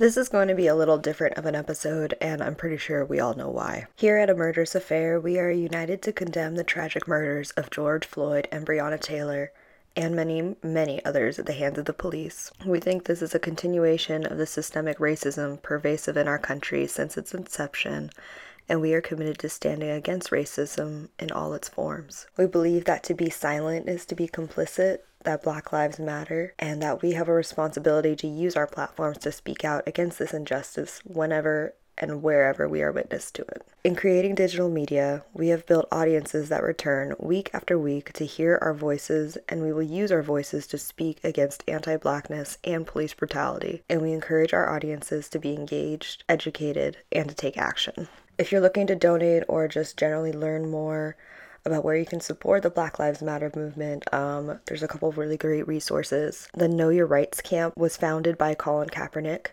This is going to be a little different of an episode, and I'm pretty sure we all know why. Here at A Murderous Affair, we are united to condemn the tragic murders of George Floyd and Breonna Taylor and many, many others at the hands of the police. We think this is a continuation of the systemic racism pervasive in our country since its inception, and we are committed to standing against racism in all its forms. We believe that to be silent is to be complicit, that Black Lives Matter, and that we have a responsibility to use our platforms to speak out against this injustice whenever and wherever we are witness to it. In creating digital media, we have built audiences that return week after week to hear our voices, and we will use our voices to speak against anti blackness and police brutality. And we encourage our audiences to be engaged, educated, and to take action. If you're looking to donate or just generally learn more, about where you can support the Black Lives Matter movement. Um, there's a couple of really great resources. The Know Your Rights Camp was founded by Colin Kaepernick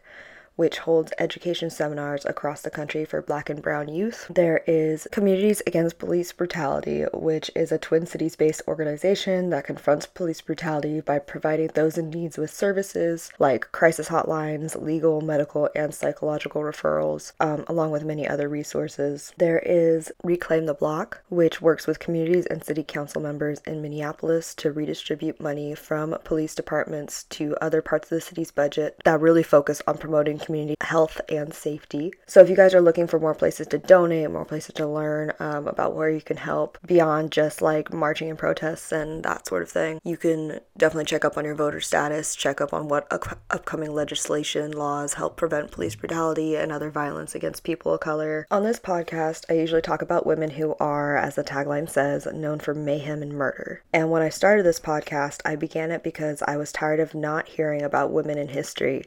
which holds education seminars across the country for black and brown youth. There is Communities Against Police Brutality, which is a Twin Cities based organization that confronts police brutality by providing those in need with services like crisis hotlines, legal, medical, and psychological referrals, um, along with many other resources. There is Reclaim the Block, which works with communities and city council members in Minneapolis to redistribute money from police departments to other parts of the city's budget that really focus on promoting community health and safety. So if you guys are looking for more places to donate, more places to learn um, about where you can help beyond just like marching and protests and that sort of thing, you can definitely check up on your voter status, check up on what up- upcoming legislation laws help prevent police brutality and other violence against people of color. On this podcast, I usually talk about women who are, as the tagline says, known for mayhem and murder. And when I started this podcast, I began it because I was tired of not hearing about women in history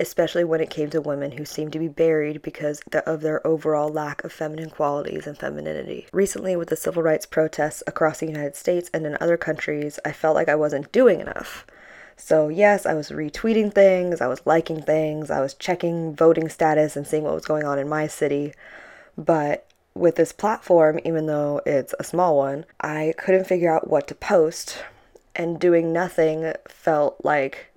especially when it came to women who seemed to be buried because of their overall lack of feminine qualities and femininity. Recently, with the civil rights protests across the United States and in other countries, I felt like I wasn't doing enough. So, yes, I was retweeting things, I was liking things, I was checking voting status and seeing what was going on in my city. But with this platform, even though it's a small one, I couldn't figure out what to post, and doing nothing felt like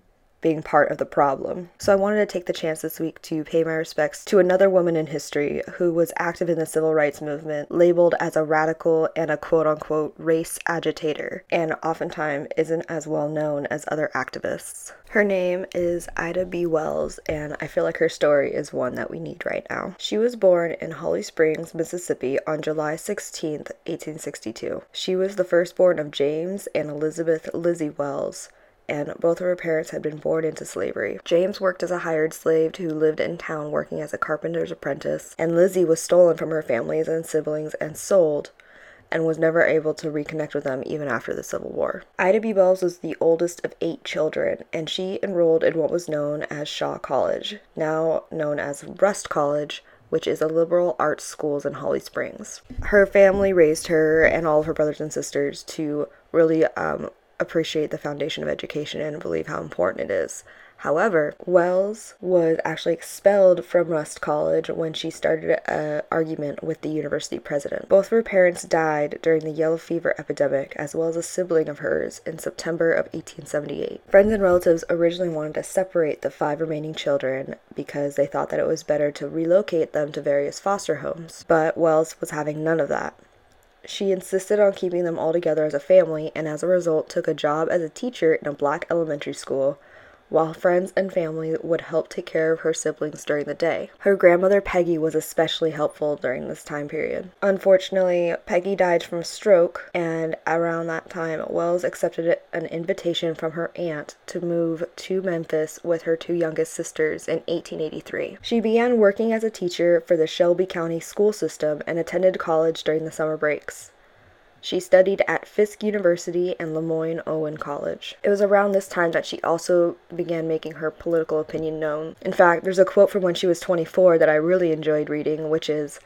being part of the problem. So I wanted to take the chance this week to pay my respects to another woman in history who was active in the civil rights movement, labeled as a radical and a quote unquote race agitator, and oftentimes isn't as well known as other activists. Her name is Ida B. Wells, and I feel like her story is one that we need right now. She was born in Holly Springs, Mississippi on July 16, 1862. She was the firstborn of James and Elizabeth Lizzie Wells and both of her parents had been born into slavery. James worked as a hired slave who lived in town working as a carpenter's apprentice, and Lizzie was stolen from her families and siblings and sold and was never able to reconnect with them even after the Civil War. Ida B. Wells was the oldest of eight children, and she enrolled in what was known as Shaw College, now known as Rust College, which is a liberal arts school in Holly Springs. Her family raised her and all of her brothers and sisters to really um, appreciate the foundation of education and believe how important it is. However, Wells was actually expelled from Rust College when she started an argument with the university president. Both of her parents died during the yellow fever epidemic, as well as a sibling of hers in September of 1878. Friends and relatives originally wanted to separate the five remaining children because they thought that it was better to relocate them to various foster homes, but Wells was having none of that. She insisted on keeping them all together as a family and as a result took a job as a teacher in a black elementary school while friends and family would help take care of her siblings during the day. Her grandmother Peggy was especially helpful during this time period. Unfortunately, Peggy died from a stroke, and around that time, Wells accepted an invitation from her aunt to move to Memphis with her two youngest sisters in 1883. She began working as a teacher for the Shelby County school system and attended college during the summer breaks. She studied at Fisk University and Le Owen College. It was around this time that she also began making her political opinion known. In fact, there's a quote from when she was 24 that I really enjoyed reading, which is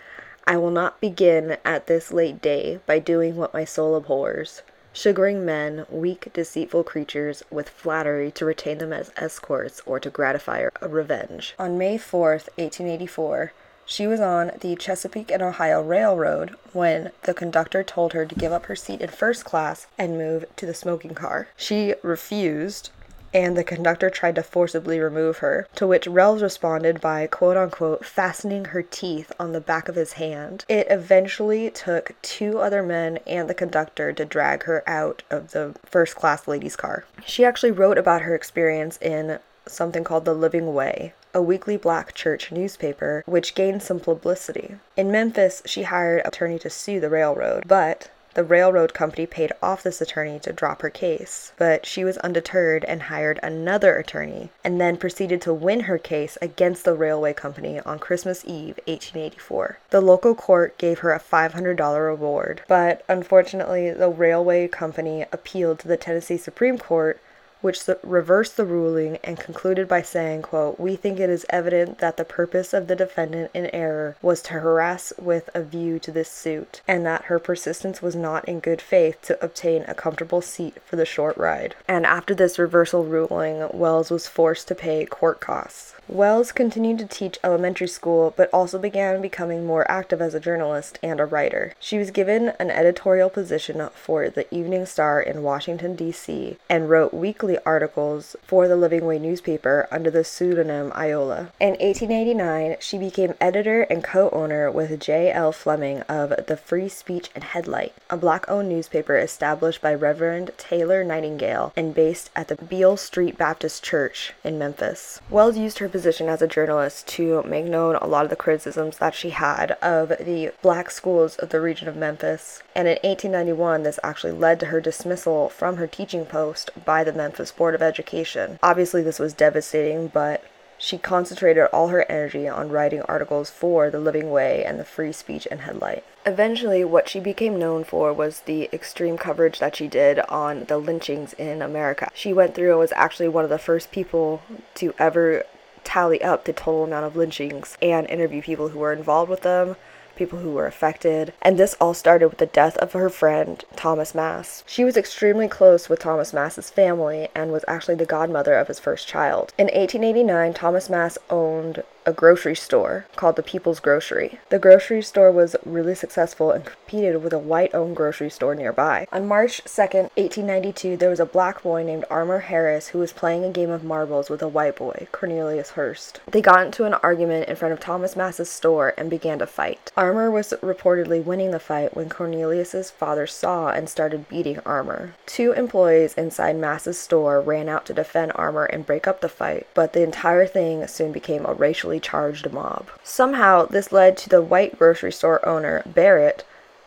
I will not begin at this late day by doing what my soul abhors sugaring men, weak, deceitful creatures, with flattery to retain them as escorts or to gratify a revenge. On May 4th, 1884, she was on the Chesapeake and Ohio Railroad when the conductor told her to give up her seat in first class and move to the smoking car. She refused and the conductor tried to forcibly remove her, to which Wells responded by quote unquote fastening her teeth on the back of his hand. It eventually took two other men and the conductor to drag her out of the first class ladies' car. She actually wrote about her experience in something called The Living Way, a weekly black church newspaper which gained some publicity. In Memphis, she hired an attorney to sue the railroad, but the railroad company paid off this attorney to drop her case, but she was undeterred and hired another attorney, and then proceeded to win her case against the railway company on Christmas Eve, 1884. The local court gave her a $500 reward, but unfortunately, the railway company appealed to the Tennessee Supreme Court which reversed the ruling and concluded by saying, quote, We think it is evident that the purpose of the defendant in error was to harass with a view to this suit, and that her persistence was not in good faith to obtain a comfortable seat for the short ride. And after this reversal ruling, Wells was forced to pay court costs. Wells continued to teach elementary school, but also began becoming more active as a journalist and a writer. She was given an editorial position for the Evening Star in Washington, D.C., and wrote weekly articles for the Living Way newspaper under the pseudonym Iola. In 1889, she became editor and co owner with J. L. Fleming of the Free Speech and Headlight, a black owned newspaper established by Reverend Taylor Nightingale and based at the Beale Street Baptist Church in Memphis. Wells used her position as a journalist to make known a lot of the criticisms that she had of the black schools of the region of Memphis. And in 1891, this actually led to her dismissal from her teaching post by the Memphis Board of Education. Obviously, this was devastating, but she concentrated all her energy on writing articles for The Living Way and the Free Speech and Headlight. Eventually, what she became known for was the extreme coverage that she did on the lynchings in America. She went through and was actually one of the first people to ever tally up the total amount of lynchings and interview people who were involved with them, people who were affected. And this all started with the death of her friend, Thomas Moss. She was extremely close with Thomas Moss's family and was actually the godmother of his first child. In 1889, Thomas Moss owned a grocery store called the People's Grocery. The grocery store was really successful and competed with a white owned grocery store nearby. On March 2nd, 1892, there was a black boy named Armour Harris who was playing a game of marbles with a white boy, Cornelius Hurst. They got into an argument in front of Thomas Moss's store and began to fight. Armour was reportedly winning the fight when Cornelius's father saw and started beating Armour. Two employees inside Moss's store ran out to defend Armour and break up the fight, but the entire thing soon became a racially charged mob. Somehow, this led to the white grocery store owner, Barrett,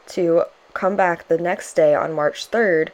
to come back the next day on March 3rd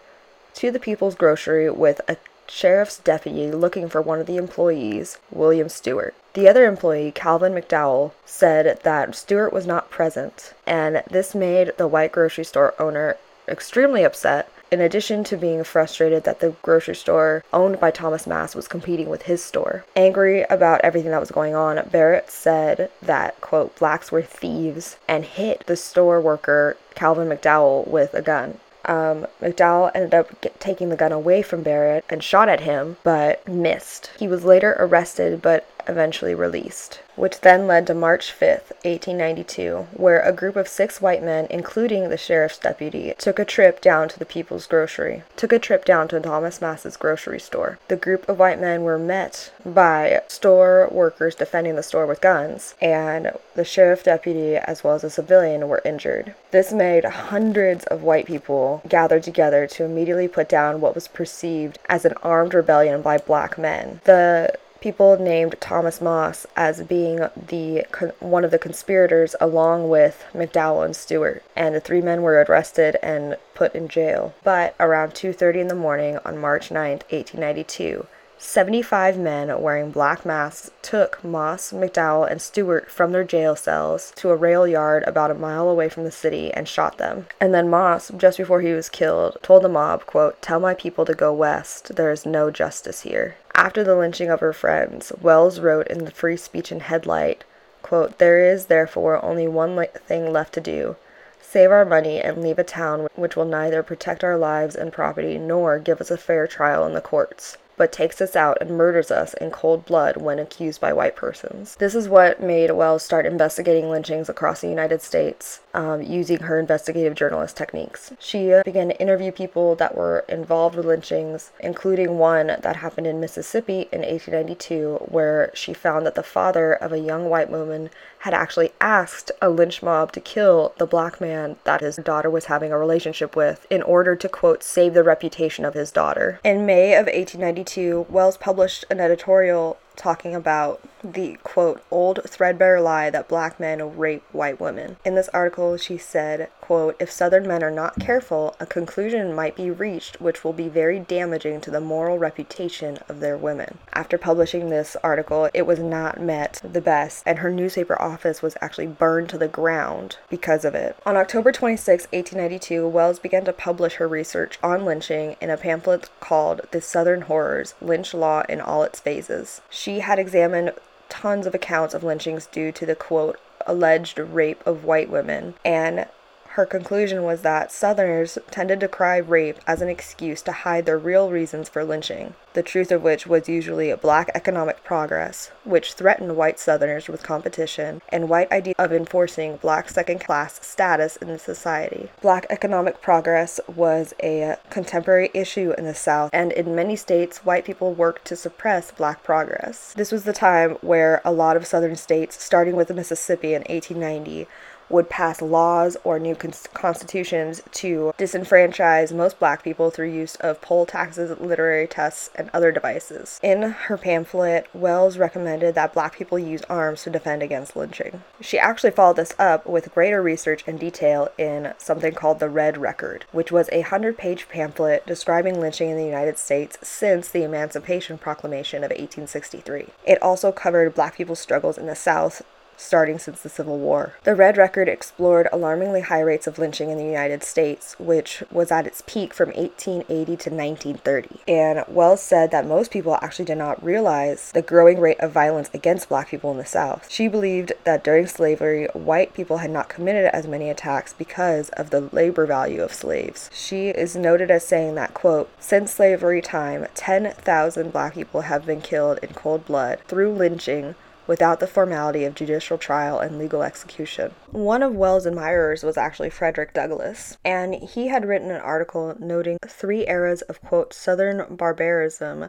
to the People's Grocery with a sheriff's deputy looking for one of the employees, William Stewart. The other employee, Calvin McDowell, said that Stewart was not present, and this made the white grocery store owner extremely upset in addition to being frustrated that the grocery store owned by Thomas Moss was competing with his store. Angry about everything that was going on, Barrett said that, quote, blacks were thieves and hit the store worker, Calvin McDowell, with a gun. Um, McDowell ended up get, taking the gun away from Barrett and shot at him, but missed. He was later arrested but eventually released which then led to March 5, 1892, where a group of six white men, including the sheriff's deputy, took a trip down to the People's Grocery, took a trip down to Thomas Moss's grocery store. The group of white men were met by store workers defending the store with guns, and the sheriff deputy as well as a civilian were injured. This made hundreds of white people gather together to immediately put down what was perceived as an armed rebellion by black men. The people named Thomas Moss as being the one of the conspirators along with McDowell and Stewart, and the three men were arrested and put in jail. But around 2:30 in the morning on March 9, 1892, 75 men wearing black masks took Moss, McDowell, and Stewart from their jail cells to a rail yard about a mile away from the city and shot them. And then Moss, just before he was killed, told the mob, quote, Tell my people to go west. There is no justice here. After the lynching of her friends, Wells wrote in the Free Speech and Headlight, quote, There is, therefore, only one thing left to do save our money and leave a town which will neither protect our lives and property nor give us a fair trial in the courts. But takes us out and murders us in cold blood when accused by white persons. This is what made Wells start investigating lynchings across the United States um, using her investigative journalist techniques. She uh, began to interview people that were involved with lynchings, including one that happened in Mississippi in 1892, where she found that the father of a young white woman had actually asked a lynch mob to kill the black man that his daughter was having a relationship with in order to, quote, save the reputation of his daughter. In May of 1892, Wells published an editorial talking about the quote old threadbare lie that black men rape white women. In this article, she said, quote, if southern men are not careful, a conclusion might be reached which will be very damaging to the moral reputation of their women. After publishing this article, it was not met the best, and her newspaper office was actually burned to the ground because of it. On October 26, 1892, Wells began to publish her research on lynching in a pamphlet called The Southern Horrors Lynch Law in All Its Phases. She had examined tons of accounts of lynchings due to the quote alleged rape of white women. And her conclusion was that Southerners tended to cry rape as an excuse to hide their real reasons for lynching, the truth of which was usually black economic progress, which threatened white Southerners with competition, and white idea of enforcing black second class status in the society. Black economic progress was a contemporary issue in the South, and in many states, white people worked to suppress black progress. This was the time where a lot of Southern states, starting with Mississippi in 1890, would pass laws or new constitutions to disenfranchise most black people through use of poll taxes, literary tests, other devices. In her pamphlet, Wells recommended that black people use arms to defend against lynching. She actually followed this up with greater research and detail in something called the Red Record, which was a 100 page pamphlet describing lynching in the United States since the Emancipation Proclamation of 1863. It also covered black people's struggles in the South starting since the Civil War. The Red Record explored alarmingly high rates of lynching in the United States, which was at its peak from 1880 to 1930. And Wells said that most people actually did not realize the growing rate of violence against black people in the South. She believed that during slavery, white people had not committed as many attacks because of the labor value of slaves. She is noted as saying that, quote, since slavery time, 10,000 black people have been killed in cold blood through lynching without the formality of judicial trial and legal execution. One of Wells' admirers was actually Frederick Douglass, and he had written an article noting three eras of, quote, Southern barbarism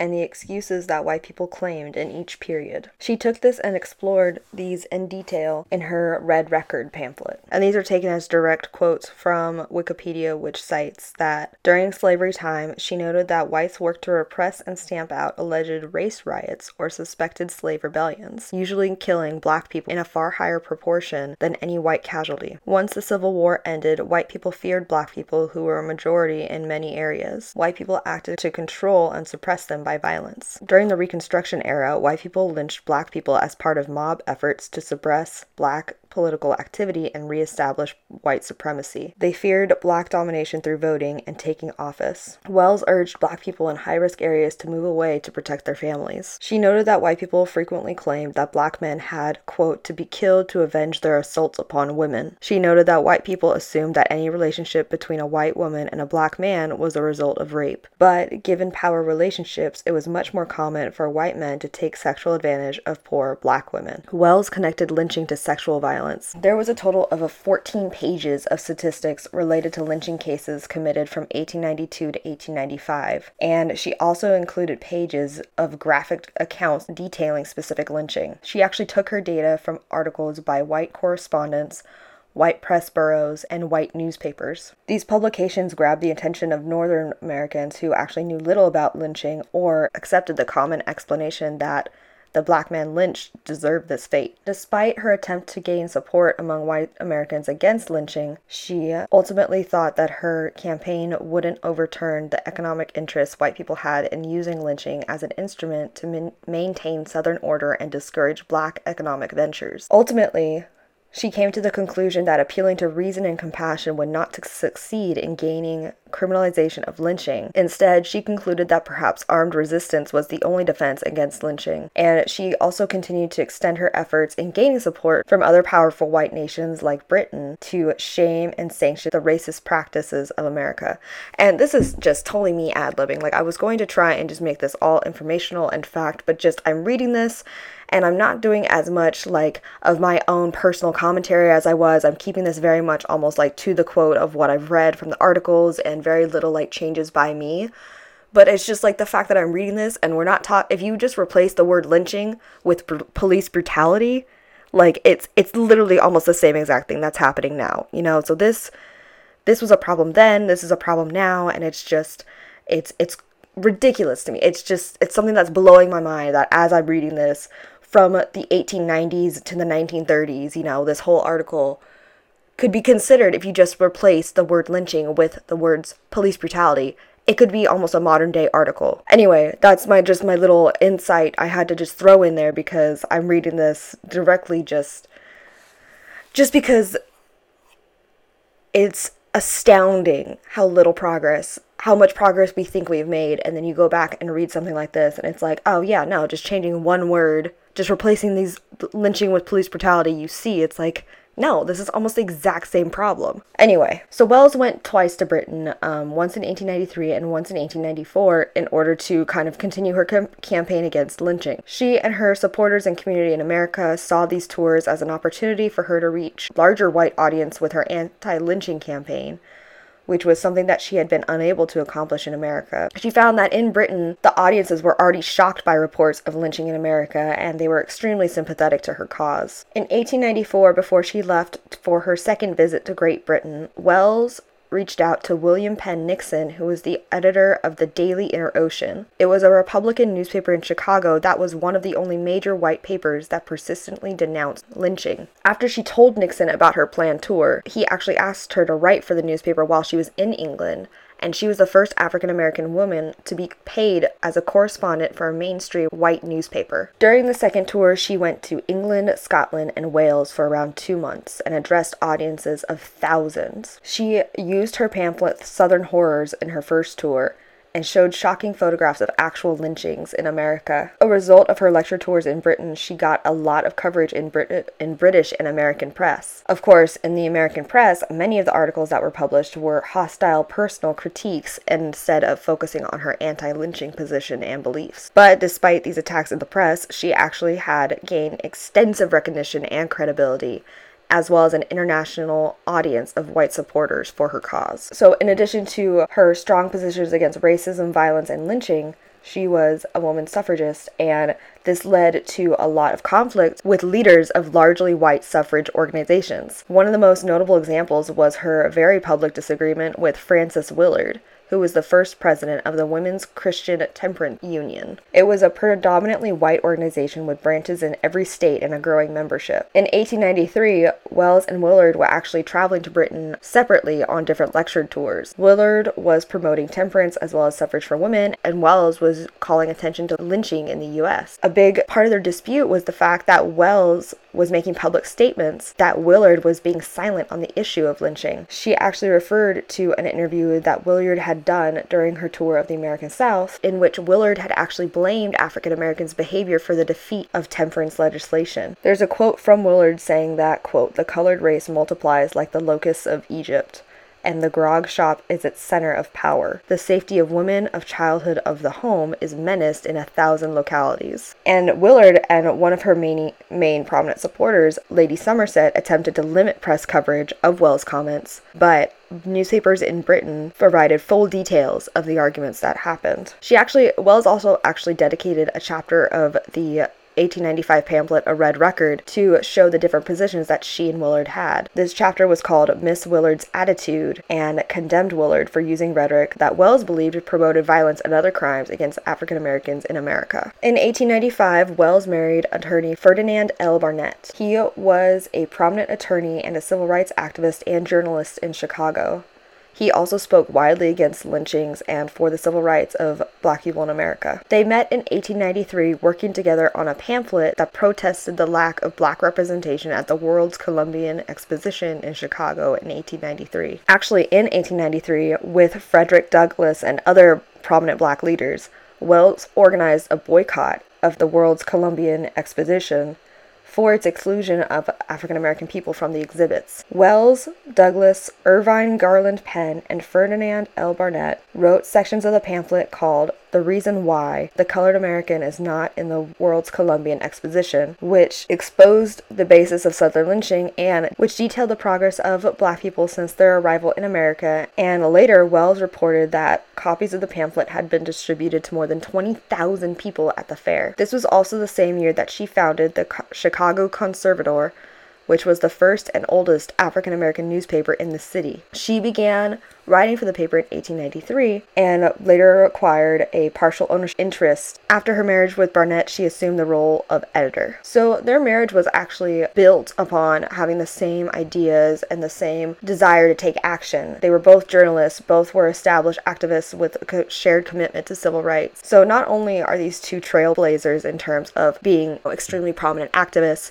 and the excuses that white people claimed in each period. She took this and explored these in detail in her Red Record pamphlet. And these are taken as direct quotes from Wikipedia, which cites that during slavery time, she noted that whites worked to repress and stamp out alleged race riots or suspected slave rebellions, usually killing black people in a far higher proportion than any white casualty. Once the Civil War ended, white people feared black people who were a majority in many areas. White people acted to control and suppress them by violence. During the Reconstruction era, white people lynched black people as part of mob efforts to suppress black political activity and reestablish white supremacy. They feared black domination through voting and taking office. Wells urged black people in high risk areas to move away to protect their families. She noted that white people frequently claimed that black men had, quote, to be killed to avenge their assaults upon women. She noted that white people assumed that any relationship between a white woman and a black man was a result of rape. But given power relationships, it was much more common for white men to take sexual advantage of poor black women. Wells connected lynching to sexual violence violence. There was a total of 14 pages of statistics related to lynching cases committed from 1892 to 1895, and she also included pages of graphic accounts detailing specific lynching. She actually took her data from articles by white correspondents white press bureaus, and white newspapers. These publications grabbed the attention of Northern Americans who actually knew little about lynching or accepted the common explanation that the black man lynched deserved this fate. Despite her attempt to gain support among white Americans against lynching, she ultimately thought that her campaign wouldn't overturn the economic interests white people had in using lynching as an instrument to min- maintain Southern order and discourage black economic ventures. Ultimately, she came to the conclusion that appealing to reason and compassion would not succeed in gaining criminalization of lynching. Instead, she concluded that perhaps armed resistance was the only defense against lynching, and she also continued to extend her efforts in gaining support from other powerful white nations like Britain to shame and sanction the racist practices of America. And this is just totally me ad libbing. Like, I was going to try and just make this all informational and fact, but just I'm reading this and I'm not doing as much like of my own personal commentary as I was. I'm keeping this very much almost like to the quote of what I've read from the articles and very little like changes by me. But it's just like the fact that I'm reading this and we're not taught if you just replace the word lynching with br- police brutality, like it's it's literally almost the same exact thing that's happening now, you know? So this this was a problem then, this is a problem now and it's just it's it's ridiculous to me. It's just it's something that's blowing my mind that as I'm reading this from the 1890s to the 1930s, you know, this whole article could be considered if you just replace the word lynching with the words police brutality. It could be almost a modern day article. Anyway, that's my just my little insight I had to just throw in there because I'm reading this directly just just because it's astounding how little progress how much progress we think we've made and then you go back and read something like this and it's like oh yeah no just changing one word just replacing these lynching with police brutality, you see it's like, no, this is almost the exact same problem. Anyway, so Wells went twice to Britain, um, once in 1893 and once in 1894, in order to kind of continue her com- campaign against lynching. She and her supporters and community in America saw these tours as an opportunity for her to reach larger white audience with her anti-lynching campaign which was something that she had been unable to accomplish in America. She found that in Britain, the audiences were already shocked by reports of lynching in America and they were extremely sympathetic to her cause. In 1894, before she left for her second visit to Great Britain, Wells reached out to William Penn Nixon, who was the editor of the Daily Inter Ocean. It was a Republican newspaper in Chicago that was one of the only major white papers that persistently denounced lynching. After she told Nixon about her planned tour, he actually asked her to write for the newspaper while she was in England, and she was the first African American woman to be paid as a correspondent for a mainstream white newspaper. During the second tour, she went to England, Scotland, and Wales for around two months and addressed audiences of thousands. She used her pamphlet Southern Horrors in her first tour and showed shocking photographs of actual lynchings in America. A result of her lecture tours in Britain, she got a lot of coverage in, Brit- in British and American press. Of course, in the American press, many of the articles that were published were hostile personal critiques instead of focusing on her anti lynching position and beliefs. But despite these attacks in the press, she actually had gained extensive recognition and credibility as well as an international audience of white supporters for her cause. So, in addition to her strong positions against racism, violence, and lynching, she was a woman suffragist, and this led to a lot of conflict with leaders of largely white suffrage organizations. One of the most notable examples was her very public disagreement with Frances Willard, who was the first president of the Women's Christian Temperance Union. It was a predominantly white organization with branches in every state and a growing membership. In 1893, Wells and Willard were actually traveling to Britain separately on different lecture tours. Willard was promoting temperance as well as suffrage for women, and Wells was calling attention to lynching in the US. A big part of their dispute was the fact that Wells was making public statements that Willard was being silent on the issue of lynching. She actually referred to an interview that Willard had done during her tour of the American South, in which Willard had actually blamed African Americans' behavior for the defeat of temperance legislation. There's a quote from Willard saying that, quote, the colored race multiplies like the locusts of Egypt and the grog shop is its center of power. The safety of women, of childhood, of the home is menaced in a thousand localities. And Willard and one of her main, main prominent supporters, Lady Somerset, attempted to limit press coverage of Wells' comments, but newspapers in Britain provided full details of the arguments that happened. She actually, Wells also actually dedicated a chapter of the 1895 pamphlet, A Red Record, to show the different positions that she and Willard had. This chapter was called Miss Willard's Attitude and condemned Willard for using rhetoric that Wells believed promoted violence and other crimes against African Americans in America. In 1895, Wells married attorney Ferdinand L. Barnett. He was a prominent attorney and a civil rights activist and journalist in Chicago. He also spoke widely against lynchings and for the civil rights of black people in America. They met in 1893 working together on a pamphlet that protested the lack of black representation at the World's Columbian Exposition in Chicago in 1893. Actually, in 1893, with Frederick Douglass and other prominent black leaders, Wells organized a boycott of the World's Columbian Exposition for its exclusion of African American people from the exhibits. Wells, Douglass, Irvine Garland Penn, and Ferdinand L. Barnett wrote sections of the pamphlet called the reason why the colored American is not in the world's Columbian Exposition, which exposed the basis of Southern lynching and which detailed the progress of black people since their arrival in America. And later, Wells reported that copies of the pamphlet had been distributed to more than 20,000 people at the fair. This was also the same year that she founded the Chicago Conservator, which was the first and oldest African American newspaper in the city. She began writing for the paper in 1893 and later acquired a partial ownership interest. After her marriage with Barnett, she assumed the role of editor. So their marriage was actually built upon having the same ideas and the same desire to take action. They were both journalists, both were established activists with a shared commitment to civil rights. So not only are these two trailblazers in terms of being extremely prominent activists,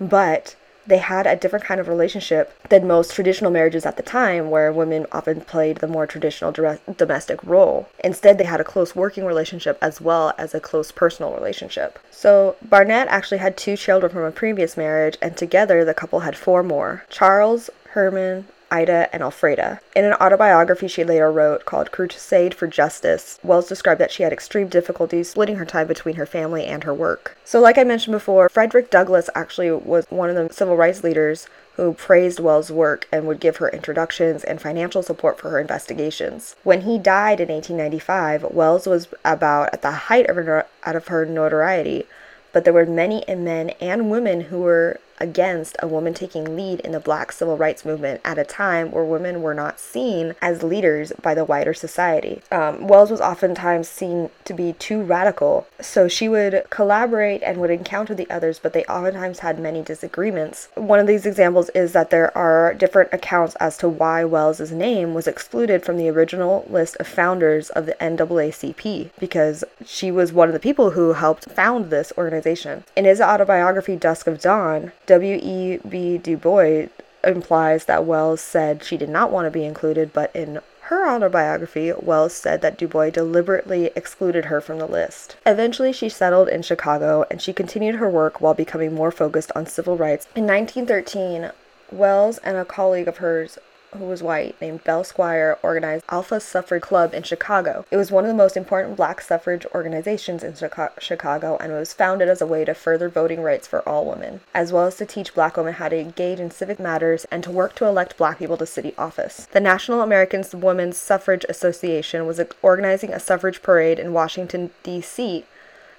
but they had a different kind of relationship than most traditional marriages at the time, where women often played the more traditional domestic role. Instead, they had a close working relationship as well as a close personal relationship. So, Barnett actually had two children from a previous marriage, and together the couple had four more Charles, Herman, Ida, and Alfreda. In an autobiography she later wrote called Crusade for Justice, Wells described that she had extreme difficulties splitting her time between her family and her work. So, like I mentioned before, Frederick Douglass actually was one of the civil rights leaders who praised Wells' work and would give her introductions and financial support for her investigations. When he died in 1895, Wells was about at the height of her, out of her notoriety, but there were many men and women who were against a woman taking lead in the black civil rights movement at a time where women were not seen as leaders by the wider society. Um, Wells was oftentimes seen to be too radical, so she would collaborate and would encounter the others, but they oftentimes had many disagreements. One of these examples is that there are different accounts as to why Wells's name was excluded from the original list of founders of the NAACP because she was one of the people who helped found this organization. In his autobiography Dusk of Dawn, W.E.B. Du Bois implies that Wells said she did not want to be included, but in her autobiography, Wells said that Du Bois deliberately excluded her from the list. Eventually, she settled in Chicago and she continued her work while becoming more focused on civil rights. In 1913, Wells and a colleague of hers who was white, named Belle Squire, organized Alpha Suffrage Club in Chicago. It was one of the most important black suffrage organizations in Chicago and was founded as a way to further voting rights for all women, as well as to teach black women how to engage in civic matters and to work to elect black people to city office. The National American Women's Suffrage Association was organizing a suffrage parade in Washington, D.C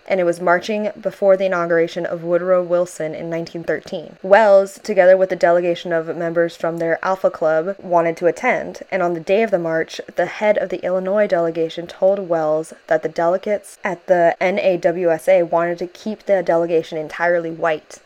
and it was marching before the inauguration of Woodrow Wilson in 1913. Wells, together with a delegation of members from their Alpha Club, wanted to attend, and on the day of the march, the head of the Illinois delegation told Wells that the delegates at the NAWSA wanted to keep the delegation entirely white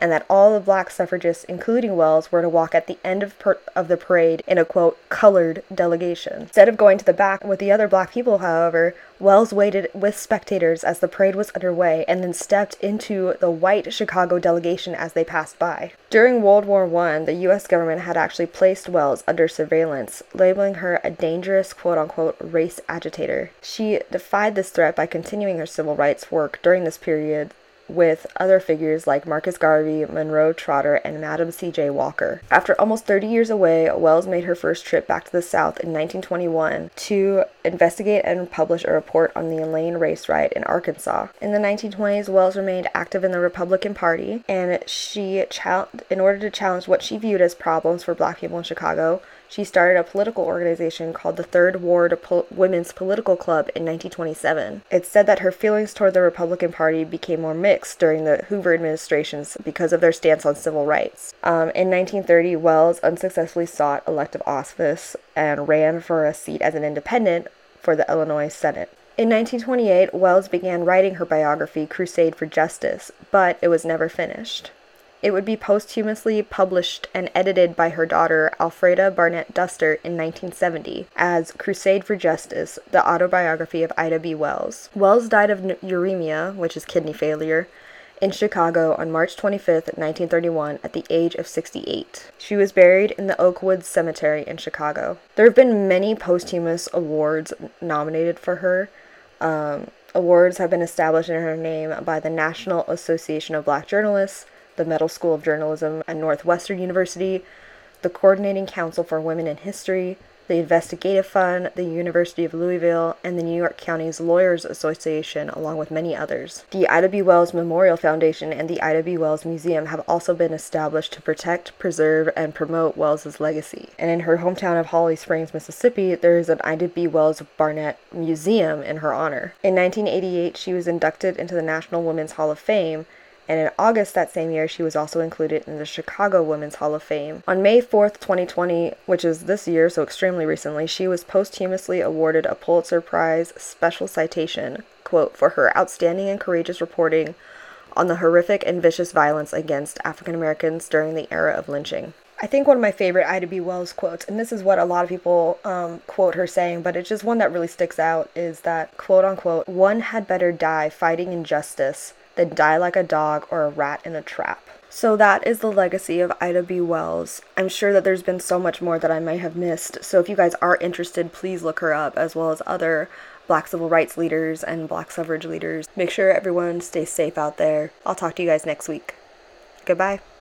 and that all the black suffragists, including Wells, were to walk at the end of, per- of the parade in a quote, colored delegation. Instead of going to the back with the other black people, however, Wells waited with spectators as the parade was underway and then stepped into the white Chicago delegation as they passed by. During World War I, the US government had actually placed Wells under surveillance, labeling her a dangerous quote unquote race agitator. She defied this threat by continuing her civil rights work during this period with other figures like Marcus Garvey, Monroe Trotter, and Madam C.J. Walker. After almost 30 years away, Wells made her first trip back to the South in 1921 to investigate and publish a report on the Elaine race riot in Arkansas. In the 1920s, Wells remained active in the Republican Party, and she, in order to challenge what she viewed as problems for black people in Chicago, she started a political organization called the Third Ward Pol- Women's Political Club in 1927. It's said that her feelings toward the Republican Party became more mixed during the Hoover administrations because of their stance on civil rights. Um, in 1930, Wells unsuccessfully sought elective office and ran for a seat as an independent for the Illinois Senate. In 1928, Wells began writing her biography, Crusade for Justice, but it was never finished. It would be posthumously published and edited by her daughter Alfreda Barnett Duster in 1970 as Crusade for Justice, the autobiography of Ida B. Wells. Wells died of uremia, which is kidney failure, in Chicago on March 25, 1931, at the age of 68. She was buried in the Oakwood Cemetery in Chicago. There have been many posthumous awards nominated for her. Um, awards have been established in her name by the National Association of Black Journalists, the Medill School of Journalism at Northwestern University, the Coordinating Council for Women in History, the Investigative Fund, the University of Louisville, and the New York County's Lawyers Association, along with many others. The Ida B. Wells Memorial Foundation and the Ida B. Wells Museum have also been established to protect, preserve, and promote Wells's legacy. And in her hometown of Holly Springs, Mississippi, there is an Ida B. Wells Barnett Museum in her honor. In 1988, she was inducted into the National Women's Hall of Fame and in August that same year, she was also included in the Chicago Women's Hall of Fame. On May 4th, 2020, which is this year, so extremely recently, she was posthumously awarded a Pulitzer Prize special citation, quote, for her outstanding and courageous reporting on the horrific and vicious violence against African Americans during the era of lynching. I think one of my favorite Ida B. Wells quotes, and this is what a lot of people um, quote her saying, but it's just one that really sticks out, is that, quote unquote, one had better die fighting injustice than die like a dog or a rat in a trap. So that is the legacy of Ida B. Wells. I'm sure that there's been so much more that I might have missed. So if you guys are interested, please look her up as well as other black civil rights leaders and black suffrage leaders. Make sure everyone stays safe out there. I'll talk to you guys next week. Goodbye.